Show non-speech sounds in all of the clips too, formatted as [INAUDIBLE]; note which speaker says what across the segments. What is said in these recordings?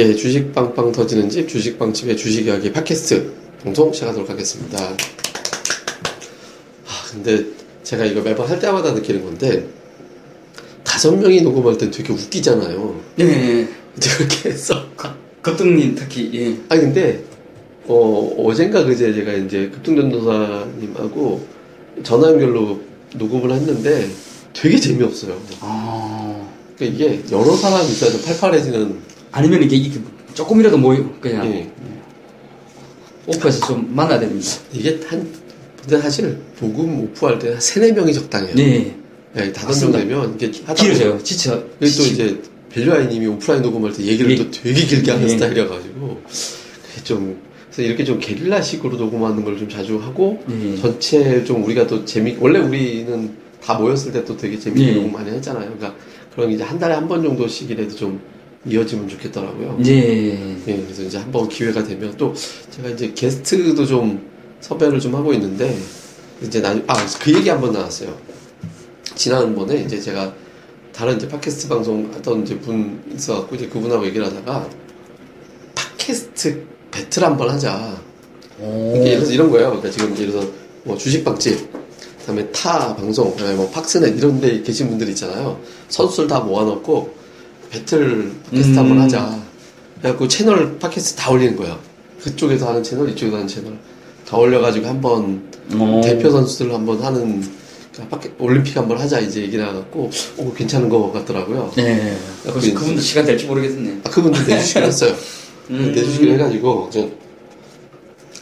Speaker 1: 예, 주식 빵빵 터지는 집, 주식 빵집의 주식 이야기 팟캐스트 방송 시작하도록 하겠습니다. 아, 근데 제가 이거 매번 할 때마다 느끼는 건데, 다섯 명이 녹음할 땐 되게 웃기잖아요. [LAUGHS]
Speaker 2: 네.
Speaker 1: 그렇게 해서.
Speaker 2: 급등님 특히, 예.
Speaker 1: 아니, 근데, 어, 어젠가 그제 제가 이제 급등전도사님하고 전화 연결로 녹음을 했는데 되게 재미없어요.
Speaker 2: 아.
Speaker 1: 그러니까 이게 여러 사람 있어야 좀 팔팔해지는
Speaker 2: 아니면 이게, 이게 조금이라도 모여, 그냥.
Speaker 1: 예.
Speaker 2: 오프에서 좀 만나야 됩니다.
Speaker 1: 이게 한 근데 사실 녹음 오프할 때한 세네 명이 적당해요.
Speaker 2: 네.
Speaker 1: 예, 다섯 명. 되면 이게 하다
Speaker 2: 길어져요. 지쳐.
Speaker 1: 그리고 또 이제 벨류아이님이 오프라인 녹음할 때 얘기를
Speaker 2: 예.
Speaker 1: 또 되게 길게 하는
Speaker 2: 예.
Speaker 1: 스타일이어가지고 그게 좀 그래서 이렇게 좀 게릴라식으로 녹음하는 걸 좀 자주 하고
Speaker 2: 예.
Speaker 1: 전체 좀 우리가 또 재미 원래 우리는 다 모였을 때 또 되게 재밌게
Speaker 2: 예.
Speaker 1: 녹음 많이 했잖아요. 그러니까 그런 이제 한 달에 한 번 정도씩이라도 좀 이어지면 좋겠더라고요.
Speaker 2: 예.
Speaker 1: 예, 그래서 이제 한번 기회가 되면 또 제가 이제 게스트도 좀 섭외를 좀 하고 있는데 이제 나 아, 그 얘기 한번 나왔어요. 지난번에 이제 제가 다른 이제 팟캐스트 방송 하던 이제 분 있어갖고 이제 그분하고 얘기를 하다가 팟캐스트 배틀 한번 하자.
Speaker 2: 오.
Speaker 1: 이게 예를 들어서 이런 거예요. 그러니까 지금 예를 들어서 뭐 주식 빵집, 그다음에 타 방송, 그다음에 뭐 팍스넷 이런 데 계신 분들 있잖아요. 선수들 다 모아놓고 배틀 팟캐스트
Speaker 2: 음.
Speaker 1: 한번 하자. 그래갖고 채널 팟캐스트 다 올리는 거예요. 그쪽에서 하는 채널, 이쪽에서 하는 채널 다 올려가지고 한번
Speaker 2: 오.
Speaker 1: 대표 선수들 한번 하는 그러니까 팟캐- 올림픽 한번 하자 이제 얘기를 해갖고 오 괜찮은 거 같더라고요.
Speaker 2: 네.
Speaker 1: 그
Speaker 2: 혹시 그분도 시간 될지 모르겠네.
Speaker 1: 아, 그분들 내주시긴 했어요.
Speaker 2: 음.
Speaker 1: 내주시기로 해가지고 저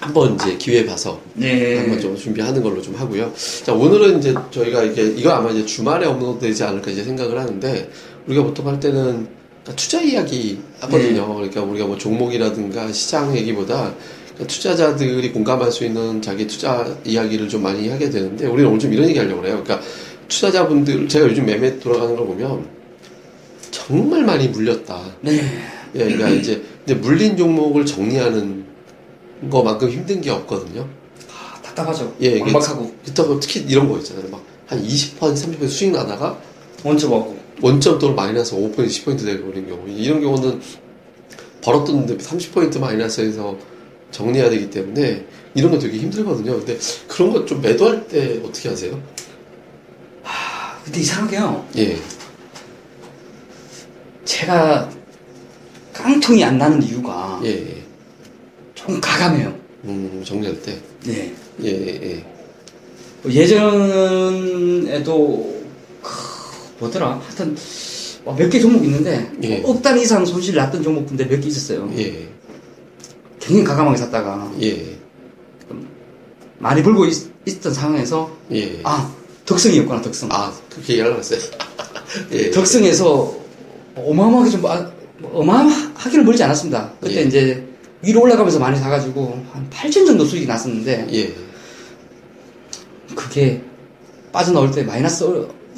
Speaker 1: 한번 이제 기회 봐서
Speaker 2: 네.
Speaker 1: 한번 좀 준비하는 걸로 좀 하고요. 자, 오늘은 이제 저희가 이게, 이거 아마 이제 주말에 업로드되지 않을까 이제 생각을 하는데, 우리가 보통 할 때는 그러니까 투자 이야기 하거든요.
Speaker 2: 네.
Speaker 1: 그러니까 우리가 뭐 종목이라든가 시장 얘기보다 그러니까 투자자들이 공감할 수 있는 자기 투자 이야기를 좀 많이 하게 되는데, 우리는 오늘 좀 이런 얘기 하려고 그래요. 그러니까 투자자분들, 제가 요즘 매매 돌아가는 걸 보면 정말 많이 물렸다.
Speaker 2: 네.
Speaker 1: 예, 그러니까 이제 근데 물린 종목을 정리하는 거만큼 힘든 게 없거든요.
Speaker 2: 아, 답답하죠.
Speaker 1: 예,
Speaker 2: 완박하고,
Speaker 1: 그렇다고 특히 이런 거 있잖아요. 막 한 20%, 30% 수익 나다가
Speaker 2: 원점 하고.
Speaker 1: 원점 또는 마이너스 5% 10% 되고 그런 경우 이런 경우는 벌었던데 30% 마이너스에서 정리해야 되기 때문에 이런 거 되게 힘들거든요. 근데 그런 거 좀 매도할 때 어떻게 하세요?
Speaker 2: 아, 근데 이상하게요.
Speaker 1: 예,
Speaker 2: 제가 깡통이 안 나는 이유가
Speaker 1: 예, 예.
Speaker 2: 좀 가감해요.
Speaker 1: 음, 정리할 때.
Speaker 2: 네.
Speaker 1: 예, 예, 예.
Speaker 2: 예전에도 크, 뭐더라 하여튼 몇 개 종목 있는데
Speaker 1: 예.
Speaker 2: 억단 이상 손실 났던 종목인데 몇 개 있었어요.
Speaker 1: 예,
Speaker 2: 굉장히 가감하게 샀다가
Speaker 1: 예,
Speaker 2: 많이 벌고 있, 던 상황에서
Speaker 1: 예.
Speaker 2: 아 덕성이었구나 덕성.
Speaker 1: 아, 그렇게 얘기하려고 했어요. [LAUGHS] 예.
Speaker 2: 덕성에서 어마어마하게 좀 아, 어마어마하기는 멀지 않았습니다. 그때
Speaker 1: 예.
Speaker 2: 이제 위로 올라가면서 많이 사가지고 한 8천 정도 수익이 났었는데
Speaker 1: 예.
Speaker 2: 그게 빠져나올 때 마이너스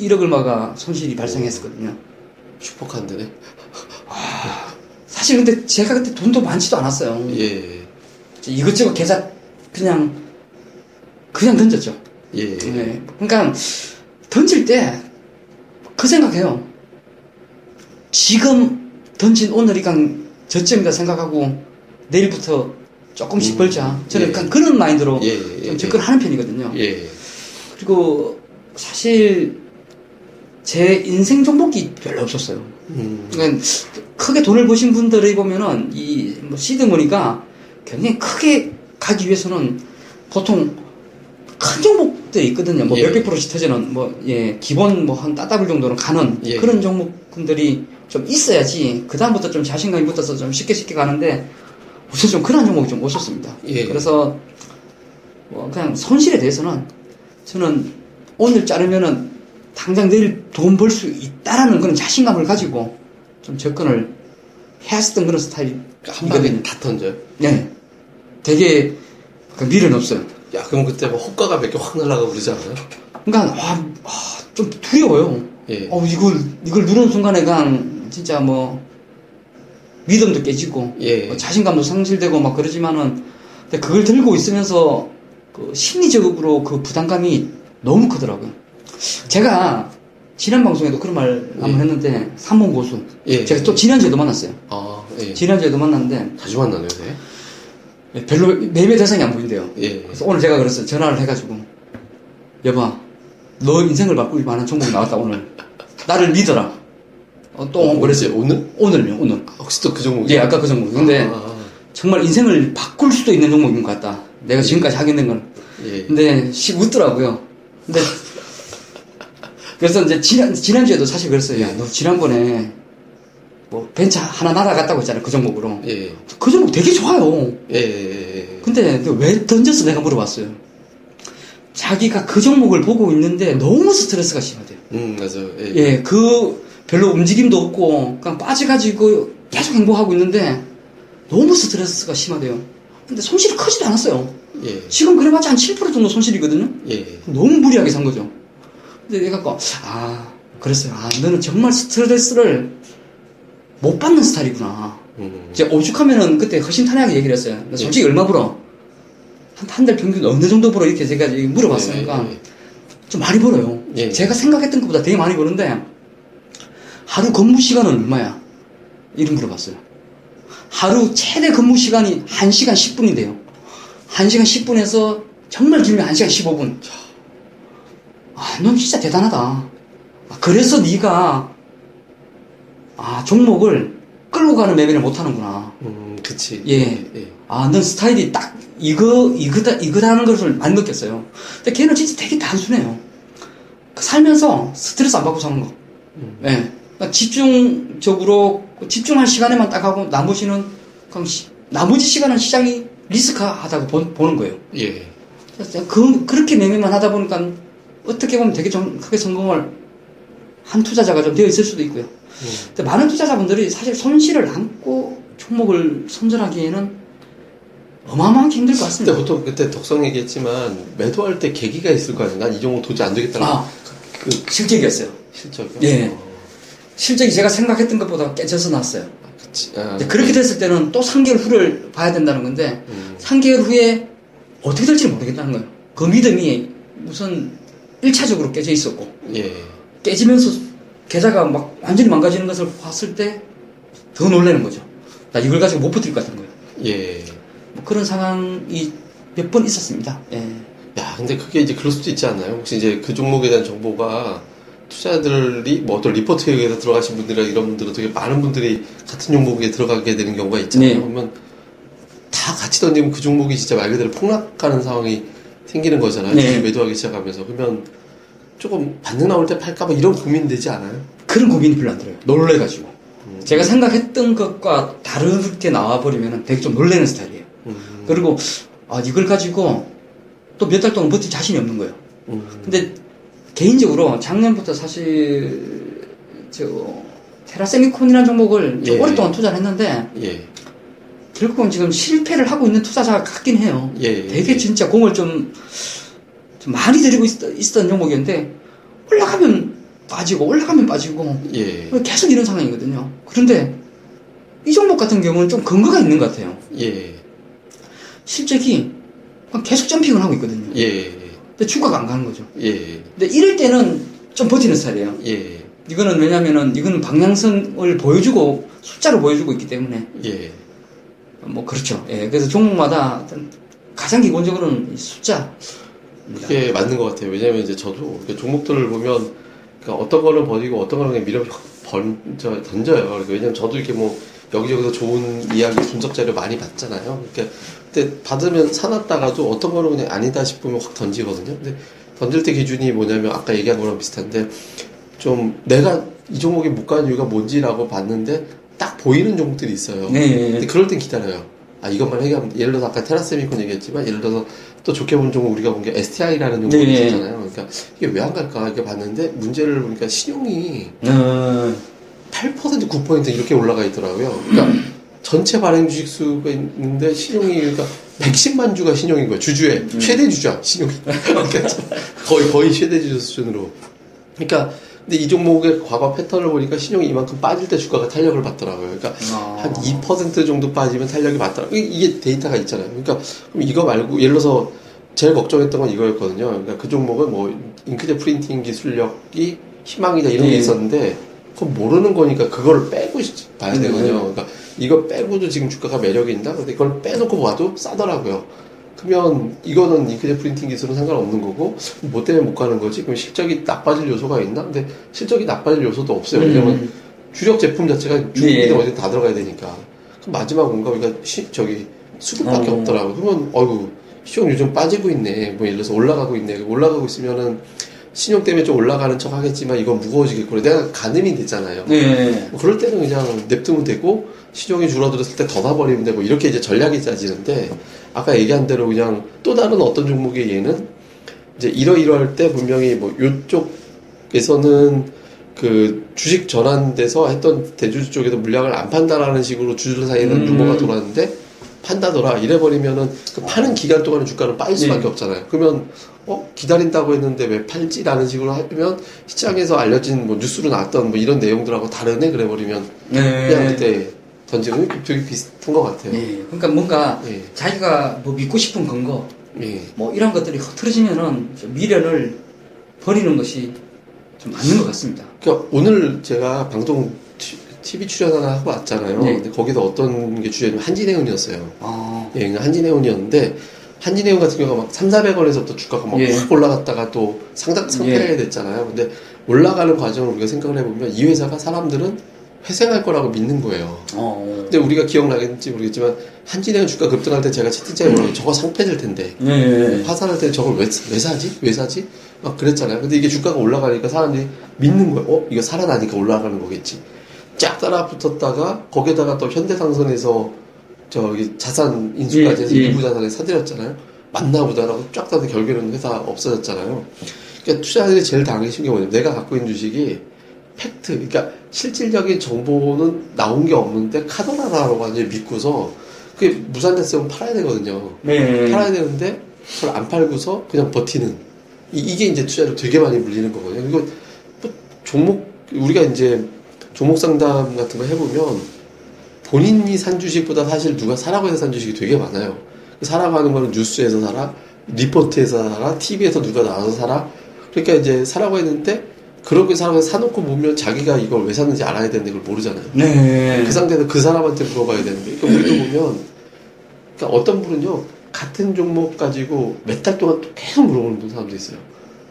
Speaker 2: 1억 얼마가 손실이 발생했었거든요.
Speaker 1: 슈퍼카인데네.
Speaker 2: 사실 근데 제가 그때 돈도 많지도 않았어요.
Speaker 1: 예.
Speaker 2: 이것저것 계좌 그냥 그냥 던졌죠.
Speaker 1: 예.
Speaker 2: 네. 그러니까 던질 때 그 생각해요. 지금 던진 오늘이 그냥 저점이다 생각하고 내일부터 조금씩
Speaker 1: 음,
Speaker 2: 벌자. 저는
Speaker 1: 예.
Speaker 2: 약간 그런 마인드로
Speaker 1: 예, 예,
Speaker 2: 좀
Speaker 1: 예.
Speaker 2: 접근하는 편이거든요.
Speaker 1: 예.
Speaker 2: 그리고 사실 제 인생 종목이 별로 없었어요.
Speaker 1: 음.
Speaker 2: 그러니까 크게 돈을 버신 분들을 보면은 이 뭐 시드머니가 굉장히 크게 가기 위해서는 보통 큰 종목들이 있거든요. 뭐
Speaker 1: 예.
Speaker 2: 몇백 프로씩 터지는 뭐 예, 기본 뭐 한 따따블 정도는 가는
Speaker 1: 예.
Speaker 2: 그런 종목들이 좀 있어야지 그 다음부터 좀 자신감이 붙어서 좀 쉽게 쉽게 가는데 우선 좀 그런 종목이 좀 없었습니다.
Speaker 1: 예.
Speaker 2: 그래서 뭐 그냥 손실에 대해서는 저는 오늘 자르면은 당장 내일 돈 벌 수 있다라는 그런 자신감을 가지고 좀 접근을 해왔었던 그런 스타일이
Speaker 1: 한 방에 다 던져요.
Speaker 2: 네. 되게 그 미련 없어요.
Speaker 1: 야, 그럼 그때 뭐 호가가 몇 개 확 날아가고 그러지 않아요?
Speaker 2: 그러니까 와, 와, 좀 두려워요.
Speaker 1: 예.
Speaker 2: 어 이걸 이걸 누른 순간에 그냥 진짜 뭐 믿음도 깨지고
Speaker 1: 예.
Speaker 2: 뭐 자신감도 상실되고 막 그러지만은 근데 그걸 들고 있으면서 그 심리적으로 그 부담감이 너무 크더라고요. 제가 지난 방송에도 그런 말 한번
Speaker 1: 예.
Speaker 2: 했는데 삼문 고수
Speaker 1: 예.
Speaker 2: 제가 또 지난주에도 만났어요.
Speaker 1: 아, 예.
Speaker 2: 지난주에도 만났는데
Speaker 1: 자주 만나네요, 네.
Speaker 2: 별로 매매 대상이 안 보인대요.
Speaker 1: 예.
Speaker 2: 그래서 오늘 제가 그랬어요. 전화를 해가지고 여봐, 너 인생을 바꿀 만한 종목이 나왔다 오늘. 나를 믿어라. 어, 또
Speaker 1: 어,
Speaker 2: 그랬어요.
Speaker 1: 오늘?
Speaker 2: 오늘요, 오늘.
Speaker 1: 혹시 또 그 종목?
Speaker 2: 예, 아까 그 종목. 근데
Speaker 1: 아,
Speaker 2: 정말 인생을 바꿀 수도 있는 종목인 것 같다. 내가 지금까지 하게 된 건.
Speaker 1: 예.
Speaker 2: 근데 씩 웃더라고요. 근데 [LAUGHS] 그래서 이제 지난 지난주에도 사실 그랬어요. 야, 너 지난번에 뭐 벤처 하나 날아갔다고 했잖아요. 그 종목으로.
Speaker 1: 예.
Speaker 2: 그 종목 되게 좋아요.
Speaker 1: 예. 예.
Speaker 2: 근데 왜 던졌어? 내가 물어봤어요. 자기가 그 종목을 보고 있는데 너무 스트레스가 심하대요.
Speaker 1: 음, 맞아요. 예.
Speaker 2: 예, 그 별로 움직임도 없고 그냥 빠져가지고 계속 행보하고 있는데 너무 스트레스가 심하대요. 근데 손실이 크지도 않았어요.
Speaker 1: 예.
Speaker 2: 지금 그래봤자 한 7% 정도 손실이거든요.
Speaker 1: 예.
Speaker 2: 너무 무리하게 산 거죠. 근데 내가 그, 아, 그랬어요. 아, 너는 정말 스트레스를 못 받는 스타일이구나.
Speaker 1: 음.
Speaker 2: 이제 오죽하면은 그때 허심탄회하게 얘기를 했어요. 나 솔직히 얼마 벌어? 한, 한달 평균 어느 정도 벌어? 이렇게 제가 물어봤으니까
Speaker 1: 예, 예,
Speaker 2: 좀 많이 벌어요.
Speaker 1: 예.
Speaker 2: 제가 생각했던 것보다 되게 많이 버는데 하루 근무 시간은 얼마야? 이름 물어봤어요. 하루 최대 근무 시간이 1시간 10분인데요. 1시간 10분에서 정말 길면 1시간 15분. 아, 넌 진짜 대단하다. 아, 그래서 네가 아, 종목을 끌고 가는 매매를 못 하는구나.
Speaker 1: 음, 그치.
Speaker 2: 예.
Speaker 1: 예.
Speaker 2: 아, 넌 스타일이 딱 이거 이거다 이거다는 것을 많이 느꼈어요. 근데 걔는 진짜 되게 단순해요. 살면서 스트레스 안 받고 사는 거.
Speaker 1: 음.
Speaker 2: 예. 그러니까 집중적으로 집중할 시간에만 딱 하고 나머지는 그냥 시- 나머지 시간은 시장이 리스크하다고 본- 보는 거예요.
Speaker 1: 예.
Speaker 2: 그, 그렇게 매매만 하다 보니까 어떻게 보면 되게 좀 크게 성공을 한 투자자가 좀 되어 있을 수도 있고요.
Speaker 1: 음.
Speaker 2: 근데 많은 투자자분들이 사실 손실을 안고 종목을 선전하기에는 어마어마하게 힘들 것 같습니다.
Speaker 1: 보통 그때 덕성 얘기했지만 매도할 때 계기가 있을 거 아니에요. 난 이 종목 도저히 안 되겠다는
Speaker 2: 아,
Speaker 1: 그
Speaker 2: 실적이었어요.
Speaker 1: 실적이요.
Speaker 2: 예.
Speaker 1: 어,
Speaker 2: 실적이 제가 생각했던 것보다 깨져서 났어요.
Speaker 1: 아,
Speaker 2: 근데 그렇게 됐을 때는 또 3개월 후를 봐야 된다는 건데,
Speaker 1: 음.
Speaker 2: 3개월 후에 어떻게 될지 모르겠다는 거예요. 그 믿음이 우선 1차적으로 깨져 있었고,
Speaker 1: 예.
Speaker 2: 깨지면서 계좌가 막 완전히 망가지는 것을 봤을 때 더 놀라는 거죠. 나 이걸 가지고 못 버틸 것 같은 거예요.
Speaker 1: 예.
Speaker 2: 뭐 그런 상황이 몇 번 있었습니다. 예.
Speaker 1: 야, 근데 그게 이제 그럴 수도 있지 않나요? 혹시 이제 그 종목에 대한 정보가 투자들이 뭐 어떤 리포트에 의해서 들어가신 분들이나 이런 분들은 되게 많은 분들이 같은 종목에 들어가게 되는 경우가 있잖아요.
Speaker 2: 네.
Speaker 1: 그러면 다 같이 던지면 그 종목이 진짜 말 그대로 폭락하는 상황이 생기는 거잖아요.
Speaker 2: 네.
Speaker 1: 매도하기 시작하면서. 그러면 조금 반등 나올 때 팔까봐 이런 고민 되지 않아요?
Speaker 2: 그런 고민이 별로 안 들어요. 놀래가지고. 제가 생각했던 것과 다르게 나와버리면 되게 좀 놀라는 스타일이에요.
Speaker 1: 음,
Speaker 2: 그리고, 아, 이걸 가지고 또 몇 달 동안 버틸 자신이 없는 거예요.
Speaker 1: 음,
Speaker 2: 근데 개인적으로 작년부터 사실, 저, 테라세미콘이라는 종목을 좀
Speaker 1: 예.
Speaker 2: 오랫동안 투자를 했는데,
Speaker 1: 예.
Speaker 2: 결국은 지금 실패를 하고 있는 투자자가 같긴 해요.
Speaker 1: 예.
Speaker 2: 되게 진짜 공을 좀, 좀 많이 들이고 있, 있었던 종목이었는데, 올라가면 빠지고, 올라가면 빠지고,
Speaker 1: 예.
Speaker 2: 계속 이런 상황이거든요. 그런데, 이 종목 같은 경우는 좀 근거가 있는 것 같아요.
Speaker 1: 예.
Speaker 2: 실적이 계속 점핑을 하고 있거든요.
Speaker 1: 예.
Speaker 2: 근데 주가가 안 가는 거죠.
Speaker 1: 예.
Speaker 2: 근데 이럴 때는 좀 버티는 스타일이에요.
Speaker 1: 예.
Speaker 2: 이거는 왜냐면은, 이거는 방향성을 보여주고, 숫자로 보여주고 있기 때문에,
Speaker 1: 예.
Speaker 2: 뭐, 그렇죠. 예, 그래서 종목마다 가장 기본적으로는 이 숫자.
Speaker 1: 그게 맞는 것 같아요. 왜냐면 이제 저도 그 종목들을 보면 그러니까 어떤 거는 버리고 어떤 거는 그냥 밀어 번져 던져요. 그러니까 왜냐면 저도 이렇게 뭐 여기저기서 좋은 이야기 분석 자료 많이 받잖아요. 그러니까 그때 받으면 사놨다가도 어떤 거는 그냥 아니다 싶으면 확 던지거든요. 근데 던질 때 기준이 뭐냐면 아까 얘기한 거랑 비슷한데 좀 내가 이 종목에 못 가는 이유가 뭔지라고 봤는데 딱 보이는 종목들이 있어요.
Speaker 2: 네.
Speaker 1: 근데 그럴 땐 기다려요. 아, 이것만 해결하면, 예를 들어서 아까 테라세미콘 얘기했지만, 예를 들어서 또 좋게 본 종목 우리가 본 게 STI라는 종목이
Speaker 2: 네.
Speaker 1: 있었잖아요. 그러니까 이게 왜 안 갈까? 이렇게 봤는데, 문제를 보니까 신용이
Speaker 2: 어,
Speaker 1: 8% 9% 이렇게 올라가 있더라고요. 그러니까 전체 발행 주식 수가 있는데, 신용이, 그러니까 110만 주가 신용인 거예요. 주주의. 최대 주주야, 신용이. [LAUGHS] 그러니까 거의, 거의 최대 주주 수준으로. 그러니까, 근데 이 종목의 과거 패턴을 보니까 신용이 이만큼 빠질 때 주가가 탄력을 받더라고요. 그러니까
Speaker 2: 아.
Speaker 1: 한2% 정도 빠지면 탄력이 맞더라고요. 이- 이게 데이터가 있잖아요. 그러니까 그럼 이거 말고 예를 들어서 제일 걱정했던 건 이거였거든요. 그러니까 그 종목은 뭐 잉크젯 프린팅 기술력이 희망이다 이런 게
Speaker 2: 네.
Speaker 1: 있었는데 그건 모르는 거니까 그거를 빼고 봐야
Speaker 2: 네.
Speaker 1: 되거든요. 그러니까 이거 빼고도 지금 주가가 매력이 있나? 근데 이걸 빼놓고 봐도 싸더라고요. 그러면 이거는 이크제 프린팅 기술은 상관없는 거고 뭐 때문에 못 가는 거지? 그럼 실적이 나빠질 요소가 있나? 근데 실적이 나빠질 요소도 없어요. 왜냐면
Speaker 2: 음.
Speaker 1: 주력 제품 자체가 중국이든
Speaker 2: 네.
Speaker 1: 어디 다 들어가야 되니까. 그럼 마지막 뭔가 우리가 시, 저기 수급밖에
Speaker 2: 어.
Speaker 1: 없더라고. 그러면 어이구 시용 요즘 빠지고 있네. 뭐 예를 들어서 올라가고 있네. 올라가고 있으면은 신용 때문에 좀 올라가는 척 하겠지만 이건 무거워지겠고 내가 가늠이 됐잖아요.
Speaker 2: 네.
Speaker 1: 뭐 그럴 때는 그냥 냅두면 되고 시종이 줄어들었을 때 닫아버리면 되고 이렇게 이제 전략이 짜지는데 아까 얘기한 대로 그냥 또 다른 어떤 종목의 얘는 이제 이러이러할 때 분명히 뭐 요쪽에서는 그 주식 전환돼서 했던 대주주 쪽에도 물량을 안 판다라는 식으로 주주들 사이에는
Speaker 2: 음.
Speaker 1: 루머가 돌았는데 판다더라 이래버리면은 그 파는 기간 동안에 주가는 빠질 수밖에
Speaker 2: 네.
Speaker 1: 없잖아요. 그러면 어 기다린다고 했는데 왜 팔지라는 식으로 하면 시장에서 알려진 뭐 뉴스로 나왔던 뭐 이런 내용들하고 다르네 그래버리면
Speaker 2: 네.
Speaker 1: 그냥 그때 던지는 게 되게 비슷한 것 같아요.
Speaker 2: 네. 그러니까 뭔가
Speaker 1: 예.
Speaker 2: 자기가 뭐 믿고 싶은 근거,
Speaker 1: 예.
Speaker 2: 뭐 이런 것들이 흐트러지면은 좀 미련을 버리는 것이 좀 맞는 것 같습니다.
Speaker 1: 그러니까 오늘 제가 방송 티- TV 출연 하나 하고 왔잖아요.
Speaker 2: 네.
Speaker 1: 근데 거기서 어떤 게 주제냐면 한진해운이었어요.
Speaker 2: 아,
Speaker 1: 예, 그러니까 한진해운이었는데 한진해운 같은 경우가 막 3, 400원에서부터 주가가 막
Speaker 2: 예.
Speaker 1: 확 올라갔다가 또 상당 상패가 됐잖아요. 근데 올라가는 과정을 우리가 생각을 해보면 이 회사가 사람들은 회생할 거라고 믿는 거예요.
Speaker 2: 어.
Speaker 1: 근데 우리가 기억나겠는지 모르겠지만 한진해운 주가 급등할 때 제가 채팅창에 뭐라고 저거 상패될 텐데
Speaker 2: 네.
Speaker 1: 화산할 때 저걸 왜, 왜 사지? 왜 사지? 막 그랬잖아요. 근데 이게 주가가 올라가니까 사람들이 믿는 거예요. 어? 이거 살아나니까 올라가는 거겠지. 쫙 따라 붙었다가 거기에다가 또 현대상선에서 저기 자산 인수까지 해서
Speaker 2: 예, 예.
Speaker 1: 일부 자산에 사들였잖아요. 맞나 보다라고 쫙 따서 결국에는 회사 없어졌잖아요. 그러니까 투자자들이 제일 당하기 쉬운 게 뭐냐면 내가 갖고 있는 주식이 팩트, 그러니까 실질적인 정보는 나온 게 없는데 카더라라고 완전히 믿고서 그게 무산됐으면 팔아야 되거든요.
Speaker 2: 네.
Speaker 1: 팔아야 되는데 그걸 안 팔고서 그냥 버티는 이, 게 이제 투자로 되게 많이 물리는 거거든요. 이거 뭐 종목 우리가 이제 종목 상담 같은 거 해보면 본인이 산 주식보다 사실 누가 사라고 해서 산 주식이 되게 많아요. 사라고 하는 거는 뉴스에서 사라, 리포트에서 사라, TV에서 누가 나와서 사라. 그러니까 이제 사라고 했는데 그렇게 사람을 사놓고 보면 자기가 이걸 왜 샀는지 알아야 되는데 그걸 모르잖아요.
Speaker 2: 네.
Speaker 1: 그 상태에서 그 사람한테 물어봐야 되는데. 그러니까 우리도 보면 그러니까 어떤 분은요 같은 종목 가지고 몇 달 동안 또 계속 물어보는 사람도 있어요.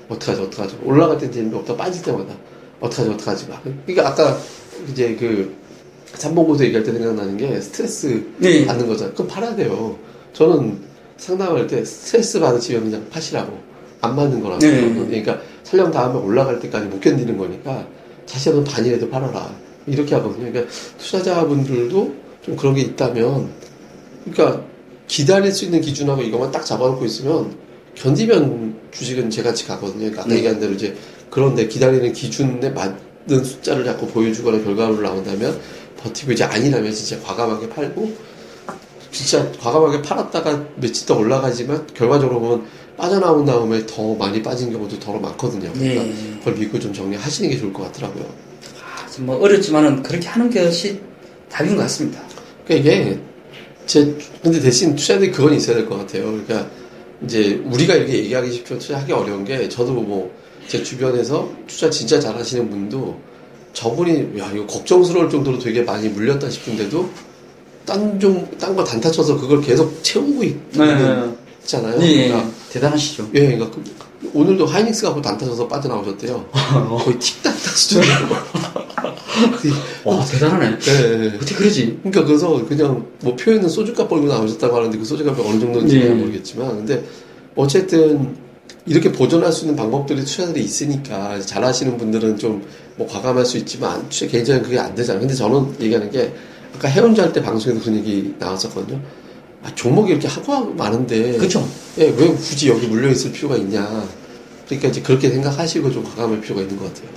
Speaker 1: 어떡하지 어떡하지. 올라갈 땐 재미없다 빠질 때마다. 어떡하지 어떡하지 막. 그러니까 아까 이제 그 삼봉고도 얘기할 때 생각나는 게 스트레스
Speaker 2: 네.
Speaker 1: 받는 거잖아요. 그럼 팔아야 돼요. 저는 상담할 때 스트레스 받으시면 그냥 파시라고. 안 맞는 거라고.
Speaker 2: 네.
Speaker 1: 그러니까 촬영 다음에 올라갈 때까지 못 견디는 거니까 자신은 반이라도 팔아라 이렇게 하거든요. 그러니까 투자자분들도 좀 그런 게 있다면, 그러니까 기다릴 수 있는 기준하고 이것만 딱 잡아놓고 있으면 견디면 주식은 제같이 가거든요. 그러니까 아까
Speaker 2: 네.
Speaker 1: 얘기한 대로 이제 그런데 기다리는 기준에 맞는 숫자를 자꾸 보여주거나 결과물로 나온다면 버티고 이제 아니라면 진짜 과감하게 팔고 진짜 과감하게 팔았다가 며칠 더 올라가지만 결과적으로 보면 빠져나온 다음에 더 많이 빠진 경우도 더 많거든요. 그러니까
Speaker 2: 네.
Speaker 1: 그걸 믿고 좀 정리하시는 게 좋을 것 같더라고요.
Speaker 2: 아, 좀뭐 어렵지만은 그렇게 하는 것이 답인 것 같습니다.
Speaker 1: 그러니까 이게 제 근데 대신 투자자들이 그건 있어야 될 것 같아요. 그러니까 이제 우리가 이렇게 얘기하기 쉽죠. 투자하기 어려운 게 저도 뭐 제 주변에서 투자 진짜 잘하시는 분도 저분이 야 이거 걱정스러울 정도로 되게 많이 물렸다 싶은데도 딴 좀 딴 거 단타 쳐서 그걸 계속 채우고 있 잖아요.
Speaker 2: 네.
Speaker 1: 그러니까
Speaker 2: 대단하시죠.
Speaker 1: 예, 그러니까 그- 오늘도 하이닉스 갖고 단타 쳐서 빠져나오셨대요. [LAUGHS] 거의 팁 단타 수준으로.
Speaker 2: 와, 대단하네.
Speaker 1: 예, 예.
Speaker 2: 어떻게 그러지?
Speaker 1: 그러니까 그래서 그냥 뭐 표현은 소주값 벌고 나오셨다고 하는데 그 소주값이 어느 정도인지
Speaker 2: 네.
Speaker 1: 는 모르겠지만 근데 어쨌든 이렇게 보존할 수 있는 방법들이 투자들이 있으니까 잘 하시는 분들은 좀 뭐 과감할 수 있지만 개인적인 그게 안 되잖아요. 근데 저는 얘기하는 게 아까 해운자 할 때 방송에도 그런 얘기 나왔었거든요. 아, 종목이 이렇게 하고 많은데
Speaker 2: 그렇죠.
Speaker 1: 예, 왜 굳이 여기 물려 있을 필요가 있냐. 그러니까 이제 그렇게 생각하시고 좀 과감할 필요가 있는 것 같아요.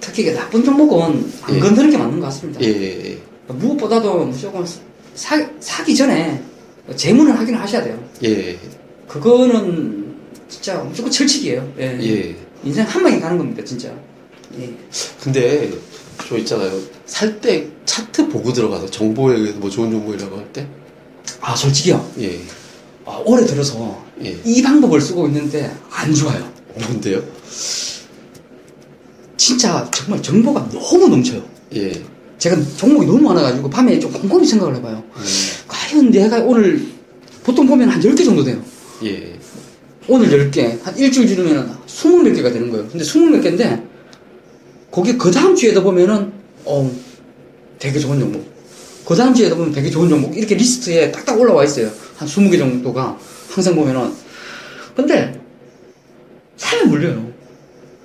Speaker 2: 특히 이게 나쁜 종목은 안
Speaker 1: 예.
Speaker 2: 건드는 게 맞는 것 같습니다.
Speaker 1: 예, 예, 예.
Speaker 2: 무엇보다도 무조건 사, 사기 전에 재무는 확인을 하셔야 돼요.
Speaker 1: 예,
Speaker 2: 그거는 진짜 무조건 철칙이에요. 예.
Speaker 1: 예.
Speaker 2: 인생 한 방에 가는 겁니다, 진짜. 예.
Speaker 1: 근데 저 있잖아요. 살 때 차트 보고 들어가서 정보에 의해서 뭐 좋은 정보이라고 할 때,
Speaker 2: 아, 솔직히요.
Speaker 1: 예,
Speaker 2: 아, 올해 들어서
Speaker 1: 예.
Speaker 2: 이 방법을 쓰고 있는데 안 좋아요.
Speaker 1: 뭔데요?
Speaker 2: 진짜 정말 정보가 너무 넘쳐요.
Speaker 1: 예,
Speaker 2: 제가 종목이 너무 많아가지고 밤에 좀 곰곰이 생각을 해봐요.
Speaker 1: 음,
Speaker 2: 과연 내가 오늘 보통 보면 한 10개 정도 돼요.
Speaker 1: 예.
Speaker 2: 오늘 10개, 한 일주일 지르면 20몇 개가 되는 거예요. 근데 20몇 개인데, 거기 그 다음 주에도 보면은, 어, 되게 좋은 종목. 그 다음 주에도 보면 되게 좋은 종목. 이렇게 리스트에 딱딱 올라와 있어요. 한 20개 정도가 항상 보면은. 근데, 사면 물려요.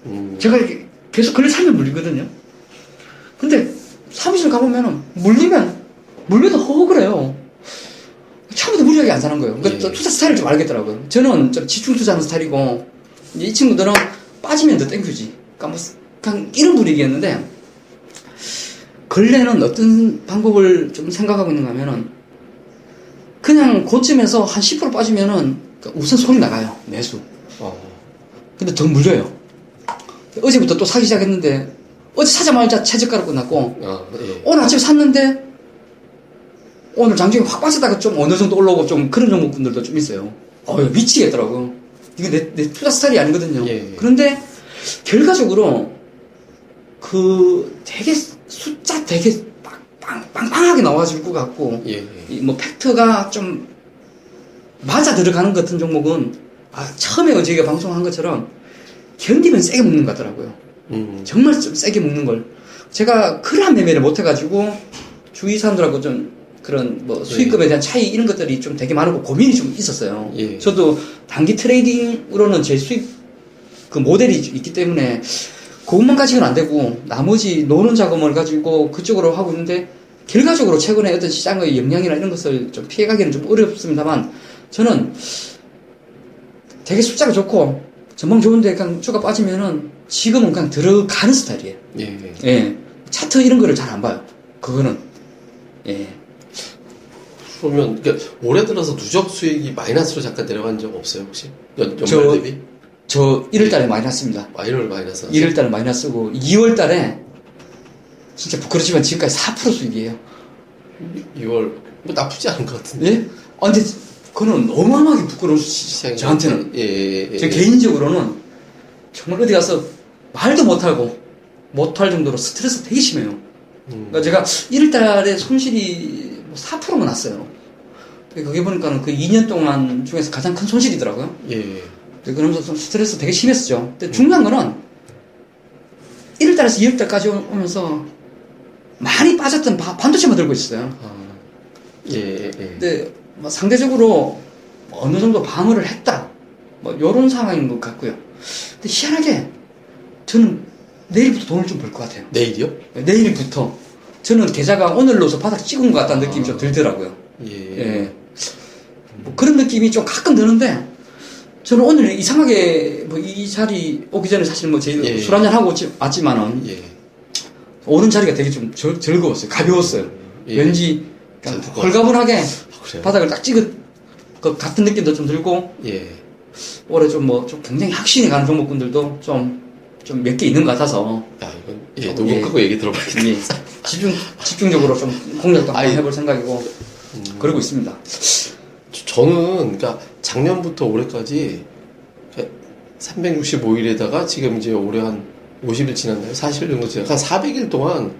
Speaker 1: 음,
Speaker 2: 제가 이렇게 계속 글을 사면 물리거든요. 근데 사무실 가보면은 물리면 물려도 허허그래요. 처음부터 무리하게 안 사는 거예요. 그러니까
Speaker 1: 예.
Speaker 2: 투자 스타일을 좀 알겠더라고요. 저는 좀 집중 투자하는 스타일이고 이 친구들은 빠지면 더 땡큐지. 그러니까 뭐 그냥 이런 분위기였는데 근래는 어떤 방법을 좀 생각하고 있는가 하면은 그냥 고점에서 한 10% 빠지면은 우선 손이 나가요. 매수.
Speaker 1: 어,
Speaker 2: 근데 더 물려요. 어제부터 또 사기 시작했는데 어제 사자마자 최저가로 끝났고
Speaker 1: 아, 예.
Speaker 2: 오늘 아침에 샀는데 오늘 장중에 확 빠졌다가 좀 어느 정도 올라오고 좀 그런 종목분들도 좀 있어요. 어, 미치겠더라고. 이거 내, 내 투자 스타일이 아니거든요.
Speaker 1: 예, 예.
Speaker 2: 그런데 결과적으로 그 되게 숫자 되게 빵, 빵, 빵빵하게 나와줄 것 같고
Speaker 1: 예, 예.
Speaker 2: 이뭐 팩트가 좀 맞아 들어가는 것 같은 종목은 아, 처음에 저희가 방송한 것처럼 견디면 세게 먹는 것 같더라고요.
Speaker 1: 음,
Speaker 2: 정말 좀 세게 먹는 걸. 제가 그런 매매를 못 해가지고 주위 사람들하고 좀 그런 뭐 수익금에 대한 차이 이런 것들이 좀 되게 많고 고민이 좀 있었어요.
Speaker 1: 예.
Speaker 2: 저도 단기 트레이딩으로는 제 수익 그 모델이 있기 때문에 그것만 가지고는 안 되고 나머지 노는 자금을 가지고 그쪽으로 하고 있는데 결과적으로 최근에 어떤 시장의 영향이나 이런 것을 좀 피해가기는 좀 어렵습니다만 저는 되게 숫자가 좋고 전망 좋은데 그냥 주가 빠지면은 지금은 그냥 들어가는 스타일이에요.
Speaker 1: 예, 예.
Speaker 2: 예. 차트 이런 거를 잘 안 봐요. 그거는. 예.
Speaker 1: 그러면 그러니까 올해 들어서 누적 수익이 마이너스로 잠깐 내려간 적 없어요 혹시? 연, 연말
Speaker 2: 저-
Speaker 1: 대비?
Speaker 2: 저 1월 달에 마이너스입니다.
Speaker 1: 마이너를 마이너스.
Speaker 2: 1월 달에 마이너스고 2월 달에 진짜 부끄럽지만 지금까지 4% 수익이에요.
Speaker 1: 2월 뭐 나쁘지 않은 것 같은데.
Speaker 2: 예? 아, 근데 그거는 어마어마하게 부끄러운
Speaker 1: 시장이
Speaker 2: 저한테는.
Speaker 1: 예, 예, 예.
Speaker 2: 제 개인적으로는 정말 어디 가서 말도 못하고 못할 정도로 스트레스 되게 심해요.
Speaker 1: 음,
Speaker 2: 그러니까 제가 1월 달에 손실이 뭐 4%가 났어요. 그게 보니까는 그 2년 동안 중에서 가장 큰 손실이더라고요.
Speaker 1: 예, 예.
Speaker 2: 네, 그러면서 좀 스트레스 되게 심했었죠. 근데 중요한 거는 1월 달에서 2월 달까지 오- 오면서 많이 빠졌던 바- 반도체만 들고 있어요.
Speaker 1: 아, 예, 예, 예.
Speaker 2: 근데 뭐 상대적으로 어느 정도 방어를 했다. 뭐 요런 상황인 것 같고요. 근데 희한하게 저는 내일부터 돈을 좀 벌 것 같아요.
Speaker 1: 내일이요?
Speaker 2: 내일부터 저는 계좌가 오늘로서 바닥 찍은 것 같다는 느낌이 좀 들더라고요.
Speaker 1: 예.
Speaker 2: 예. 뭐 그런 느낌이 좀 가끔 드는데 저는 오늘 이상하게 뭐 이 자리 오기 전에 사실 뭐 저희
Speaker 1: 예.
Speaker 2: 술 한잔 하고 왔지만은
Speaker 1: 예.
Speaker 2: 오는 자리가 되게 좀 즐, 즐거웠어요. 가벼웠어요.
Speaker 1: 예.
Speaker 2: 왠지
Speaker 1: 들고
Speaker 2: 헐가분하게
Speaker 1: 아?
Speaker 2: 바닥을 딱 찍은 것 같은 느낌도 좀 들고
Speaker 1: 예.
Speaker 2: 올해 좀 뭐 좀 굉장히 확신이 가는 종목군들도 좀 좀 몇 개 있는 것 같아서
Speaker 1: 야, 이건 예,
Speaker 2: 어,
Speaker 1: 녹음하고 얘기 들어봐야겠다.
Speaker 2: 예, 집중 집중적으로 좀 공략도 한번. 해볼 생각이고
Speaker 1: 음.
Speaker 2: 그러고 있습니다.
Speaker 1: 저- 저는 그러니까 작년부터 올해까지 365일에다가 지금 이제 올해 한 50일 지났나요? 40일 정도 지나 한 400일 동안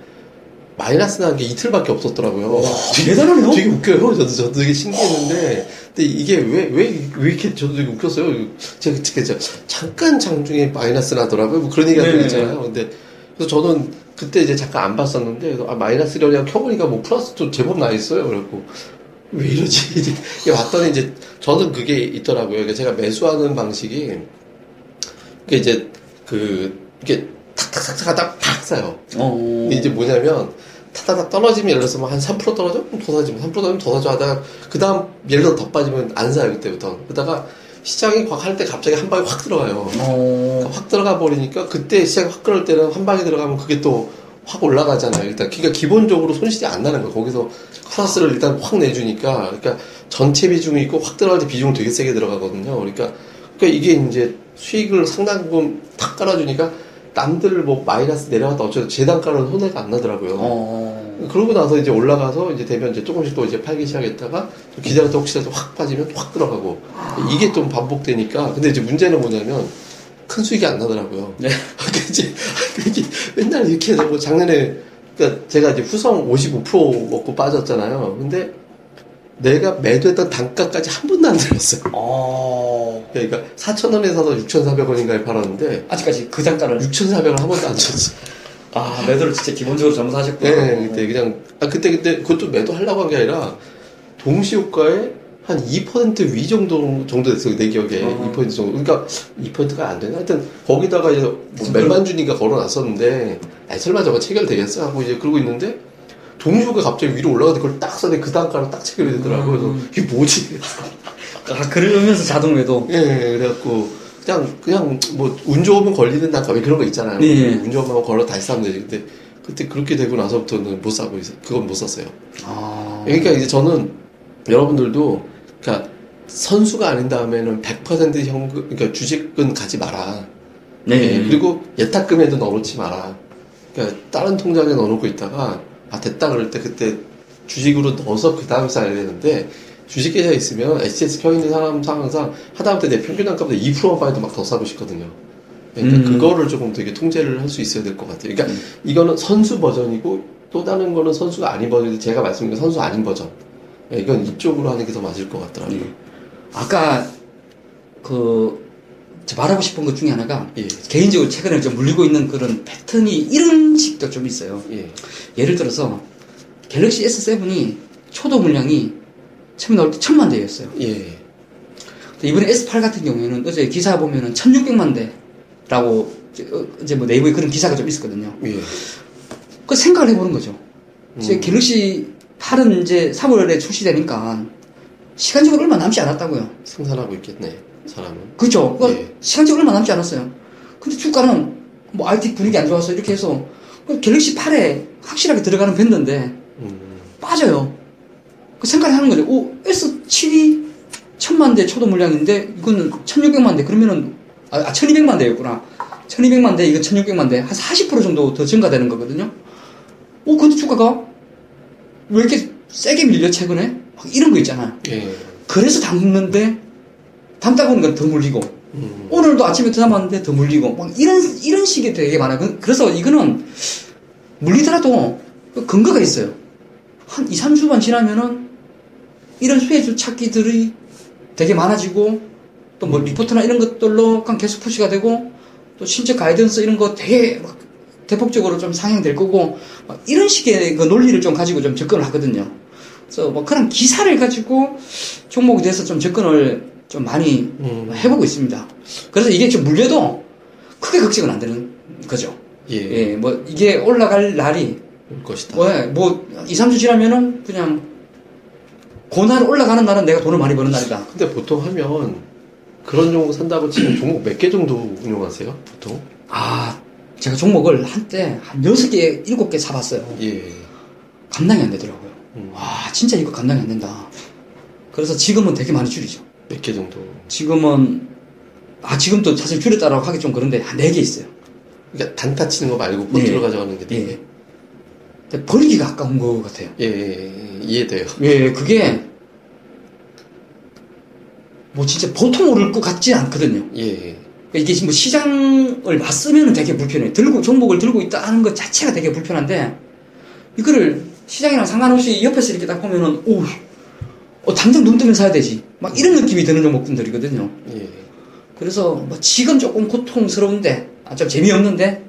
Speaker 1: 마이너스 난 게 이틀밖에 없었더라고요.
Speaker 2: 대단하네요.
Speaker 1: 되게 웃겨요. 저도 저도 되게 신기했는데, 근데 이게 왜 왜 왜 이렇게 저도 되게 웃겼어요. 제가 제가 잠깐 장중에 마이너스 나더라고요. 뭐 그런 얘기 한적
Speaker 2: 네.
Speaker 1: 있잖아요. 근데 그래서 저는 그때 이제 잠깐 안 봤었는데 아 마이너스려냐 켜보니까 뭐 플러스도 제법 나 있어요. 그래갖고 왜 이러지? [LAUGHS] 이제 왔더니 이제 저는 그게 있더라고요. 제가 매수하는 방식이 그게 이제 그 이게 탁탁탁탁 하다 팍 사요.
Speaker 2: 어.
Speaker 1: 이제 뭐냐면 타다닥 떨어지면 예를 들어서 뭐한3% 떨어져? 그럼 더 사지면 3% 떨어지면 더 사죠 하다가 그 다음 예를 들어 더 빠지면 안 사요 그때부터 그러다가 시장이 확 할 때 갑자기 한 방에 확 들어가요
Speaker 2: 어.
Speaker 1: 확 들어가 버리니까 그때 시장이 확 그럴 때는 한 방에 들어가면 그게 또 확 올라가잖아요. 일단 그러니까 기본적으로 손실이 안 나는 거예요 거기서 플러스를 일단 확 내주니까. 그러니까 전체 비중이 있고 확 들어갈 때 비중 되게 세게 들어가거든요. 그러니까 그러니까 이게 이제 수익을 상당 부분 탁 깔아주니까 남들 뭐 마이너스 내려갔다 어쩌다 제 단가는 손해가 안 나더라고요.
Speaker 2: 어.
Speaker 1: 그러고 나서 이제 올라가서 이제 되면 이제 조금씩 또 이제 팔기 시작했다가 좀 기다렸다 혹시라도 확 빠지면 확 들어가고. 이게 좀 반복되니까. 근데 이제 문제는 뭐냐면 큰 수익이 안 나더라고요.
Speaker 2: 네. [LAUGHS]
Speaker 1: 그치? 이게 맨날 이렇게 해서 뭐 작년에 그러니까 제가 이제 후성 55% 먹고 빠졌잖아요. 근데 내가 매도했던 단가까지 한 번도 안 들었어요.
Speaker 2: 어.
Speaker 1: 그러니까 4,000원에 사서 6,400원인가에 팔았는데
Speaker 2: 아직까지 그 단가를
Speaker 1: 6,400원 한 번도 안 줬어.
Speaker 2: 아 매도를 진짜 기본적으로 잘못하셨구나.
Speaker 1: 네, 그때 그냥 아 그때 그때 그것도 매도 하려고 한 게 아니라 동시 효과에 한 2%위 정도 정도 됐어요 내 기억에.
Speaker 2: 어.
Speaker 1: 2% 정도. 그러니까 2%가 안 되나? 하여튼 거기다가 이제 뭐 몇만 주니까 걸어놨었는데 아 설마 저거 체결되겠어? 하고 이제 그러고 있는데 효과 갑자기 위로 올라가는데 그걸 딱 써내 그 단가로 딱 체결이 되더라고요.
Speaker 2: 음.
Speaker 1: 그래서 이게 뭐지?
Speaker 2: 아 그러면서 자동 매도.
Speaker 1: 예 그래갖고 그냥 그냥 뭐 운 좋으면 걸리는 단가 왜 그런 거 있잖아요.
Speaker 2: 네.
Speaker 1: 운 좋으면 걸어 다시 사면 되지. 근데 그때 그렇게 되고 나서부터는 못 사고 있어 그건 못 샀어요.
Speaker 2: 아.
Speaker 1: 그러니까 이제 저는 여러분들도 그러니까 선수가 아닌 다음에는 100% 현금 그러니까 주식은 가지 마라.
Speaker 2: 네.
Speaker 1: 예, 그리고 예탁금에도 넣어놓지 마라. 그러니까 다른 통장에 넣어놓고 있다가 아 됐다 그럴 때 그때 주식으로 넣어서 그 다음 사야 되는데 주식 계좌 있으면 HTS 켜 있는 사람 상황상 하다못해 내 평균 단가보다 2%만 빠져도 막 더 사고 싶거든요. 그러니까
Speaker 2: 음.
Speaker 1: 그거를 조금 되게 통제를 할 수 있어야 될 것 같아요. 그러니까 이거는 선수 버전이고 또 다른 거는 선수가 아닌 버전인데 제가 말씀드린 건 선수 아닌 버전. 예, 이건 이쪽으로 하는 게 더 맞을 것 같더라고요.
Speaker 2: 예. 아까 그 말하고 싶은 것 중에 하나가
Speaker 1: 예.
Speaker 2: 개인적으로 최근에 좀 물리고 있는 그런 패턴이 이런 식도 좀 있어요.
Speaker 1: 예.
Speaker 2: 예를 들어서 갤럭시 S7이 초도 물량이 처음에 나올 때 천만 대였어요.
Speaker 1: 예.
Speaker 2: 이번에 S8 같은 경우에는 어제 기사 보면은 1600만 대라고 이제, 어, 이제 뭐 네이버에 그런 기사가 좀 있었거든요.
Speaker 1: 예.
Speaker 2: 그 생각을 해보는 거죠.
Speaker 1: 음.
Speaker 2: 갤럭시 8은 이제 3월에 출시되니까 시간적으로 얼마 남지 않았다고요.
Speaker 1: 생산하고 있겠네, 사람은.
Speaker 2: 그죠? 그
Speaker 1: 예.
Speaker 2: 시간적으로 얼마 남지 않았어요. 근데 주가는 뭐 IT 분위기 안 좋아서 이렇게 해서 그 갤럭시 8에 확실하게 들어가는 밴드인데
Speaker 1: 음.
Speaker 2: 빠져요. 그 생각을 하는 거죠. 오, S7이 천만 대 초도 물량인데 이거는 1600만 대 그러면은 아, 아 1200만 대였구나. 1200만 대 이거 1600만 대한 40% 정도 더 증가되는 거거든요. 오, 근데 주가가 왜 이렇게 세게 밀려 최근에? 막 이런 거 있잖아요.
Speaker 1: 예.
Speaker 2: 그래서 담는데 담다 보니까 더 물리고
Speaker 1: 음.
Speaker 2: 오늘도 아침에 더 담았는데 더 물리고 막 이런 이런 식이 되게 많아요. 그- 그래서 이거는 물리더라도 그 근거가 있어요. 한 2, 3주만 지나면은 이런 수혜주 찾기들이 되게 많아지고 또 뭐 리포트나 이런 것들로 계속 푸시가 되고 또 실제 가이던스 이런 거 되게 막 대폭적으로 좀 상향될 거고 막 이런 식의 그 논리를 좀 가지고 좀 접근을 하거든요. 그래서 뭐 그런 기사를 가지고 종목에 대해서 좀 접근을 좀 많이
Speaker 1: 음.
Speaker 2: 해보고 있습니다. 그래서 이게 좀 물려도 크게 걱정은 안 되는 거죠.
Speaker 1: 예.
Speaker 2: 예, 뭐 이게 올라갈 날이
Speaker 1: 올 것이다.
Speaker 2: 뭐, 뭐 2, 3주 지나면은 그냥 고날 올라가는 날은 내가 돈을 많이 버는 날이다.
Speaker 1: 근데 보통 하면 그런 종목 산다고 치면 종목 몇 개 정도 운용하세요? 보통?
Speaker 2: 아, 제가 종목을 한때 한 6개, 7개 사봤어요.
Speaker 1: 예.
Speaker 2: 감당이 안 되더라고요.
Speaker 1: 음.
Speaker 2: 와, 진짜 이거 감당이 안 된다. 그래서 지금은 되게 많이 줄이죠.
Speaker 1: 몇 개 정도.
Speaker 2: 지금은, 아, 지금도 사실 줄였다라고 하기 좀 그런데 한 4개 있어요.
Speaker 1: 그러니까 단타 치는 거 말고 포트로
Speaker 2: 예.
Speaker 1: 가져가는 게
Speaker 2: 예.
Speaker 1: 되게.
Speaker 2: 근데 버리기가 아까운 것 같아요.
Speaker 1: 예, 예, 예. 이해돼요.
Speaker 2: 예, 그게, 뭐 진짜 보통 오를 것 같지 않거든요.
Speaker 1: 예, 예.
Speaker 2: 이게 지금 뭐 시장을 맞으면 되게 불편해. 들고, 종목을 들고 있다 하는 것 자체가 되게 불편한데, 이거를 시장이랑 상관없이 옆에서 이렇게 딱 보면은, 오, 어, 당장 눈 뜨면 사야 되지. 막 이런 느낌이 드는 종목들이거든요.
Speaker 1: 예.
Speaker 2: 그래서 뭐 지금 조금 고통스러운데, 아, 좀 재미없는데,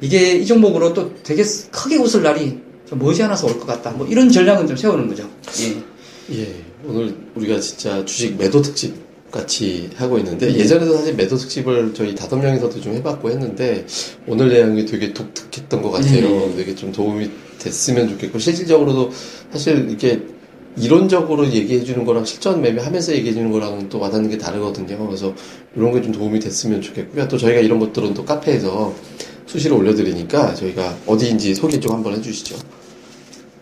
Speaker 2: 이게 이 종목으로 또 되게 크게 웃을 날이 좀 머지않아서 올 것 같다. 뭐 이런 전략은 좀 세우는 거죠. 예.
Speaker 1: 예. 오늘 우리가 진짜 주식 매도 특집 같이 하고 있는데
Speaker 2: 예.
Speaker 1: 예전에도 사실 매도 특집을 저희 다섯 명이서도 좀 해봤고 했는데 오늘 내용이 되게 독특했던 것 같아요.
Speaker 2: 예.
Speaker 1: 되게 좀 도움이 됐으면 좋겠고 실질적으로도 사실 이게 이론적으로 얘기해 주는 거랑 실전 매매하면서 얘기해 주는 거랑은 또 와닿는 게 다르거든요. 그래서 이런 게 좀 도움이 됐으면 좋겠고요. 또 저희가 이런 것들은 또 카페에서 수시로 올려드리니까 저희가 어디인지 소개 좀 한번 해주시죠.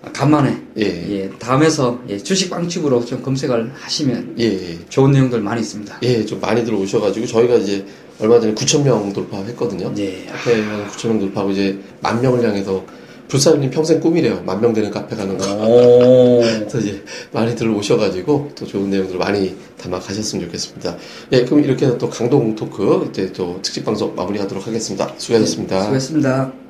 Speaker 2: 아, 간만에,
Speaker 1: 예.
Speaker 2: 예, 다음에서 예, 주식 빵집으로 좀 검색을 하시면
Speaker 1: 예. 예.
Speaker 2: 좋은 내용들 많이 있습니다.
Speaker 1: 예, 좀 많이들 오셔가지고 저희가 이제 얼마 전에 9천 명 돌파했거든요.
Speaker 2: 예.
Speaker 1: 카페 한 9천 명 돌파하고 이제 만 명을 향해서 불사님 평생 꿈이래요. 만 명 되는 카페 가는 거.
Speaker 2: 오. [LAUGHS]
Speaker 1: 그래서 이제 많이들 오셔가지고 또 좋은 내용들 많이 담아 가셨으면 좋겠습니다. 예, 그럼 이렇게 해서 또 강동 토크 이제 또 특집 방송 마무리하도록 하겠습니다. 수고하셨습니다.
Speaker 2: 수고했습니다.